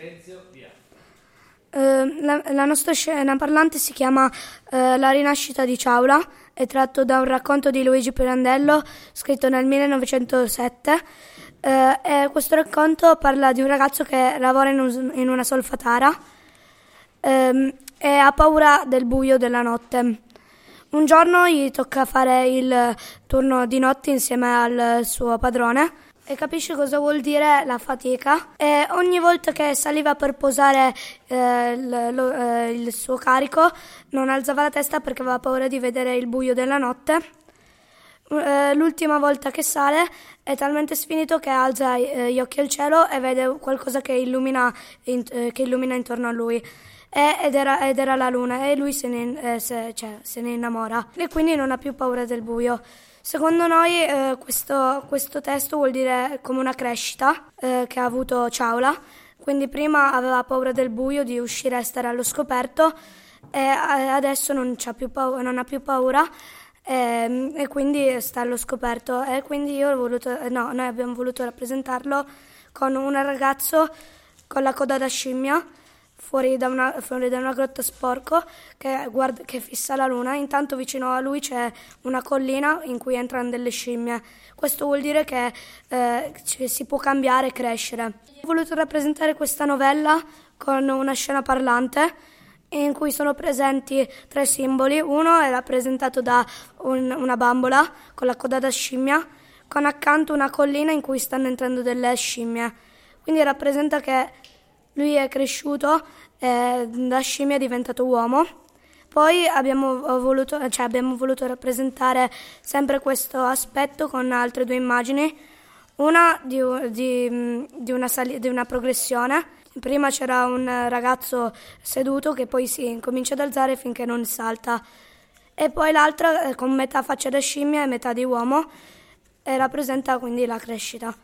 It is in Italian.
Silenzio, via. Eh, la, la nostra scena parlante si chiama eh, La rinascita di Ciaula, è tratto da un racconto di Luigi Pirandello scritto nel 1907. Eh, questo racconto parla di un ragazzo che lavora in, un- in una solfatara ehm, e ha paura del buio della notte. Un giorno gli tocca fare il turno di notte insieme al suo padrone e capisce cosa vuol dire la fatica e ogni volta che saliva per posare eh, il, lo- eh, il suo carico non alzava la testa perché aveva paura di vedere il buio della notte. Eh, L'ultima volta che sale è talmente sfinito che alza eh, gli occhi al cielo e vede qualcosa che illumina, in- eh, che illumina intorno a lui. Ed, era, ed era la luna e lui se ne, se- cioè, se ne innamora e quindi non ha più paura del buio. Secondo noi questo, questo testo vuol dire come una crescita che ha avuto Ciaula, quindi prima aveva paura del buio, di uscire e stare allo scoperto e adesso non, più paura, non ha più paura ehm, e quindi sta allo scoperto e quindi io ho voluto, no, noi abbiamo voluto rappresentarlo con un ragazzo con la coda da scimmia fuori da una, fuori da una grotta sporco che, guarda- che fissa la luna. Intanto vicino a lui c'è una collina in cui entrano delle scimmie. Questo vuol dire che eh, ci- si può cambiare e crescere. Ho voluto rappresentare questa novella con una scena parlante in cui sono presenti tre simboli. Uno è rappresentato da un- una bambola con la coda da scimmia, con accanto una collina in cui stanno entrando delle scimmie. Quindi rappresenta che lui è cresciuto e da scimmia è diventato uomo. Poi abbiamo voluto, cioè abbiamo voluto rappresentare sempre questo aspetto con altre due immagini. Una di, di- di una, sali- di una progressione. Prima c'era un ragazzo seduto che poi si comincia ad alzare finché non salta. E poi l'altra eh, con metà faccia da scimmia e metà di uomo e rappresenta quindi la crescita.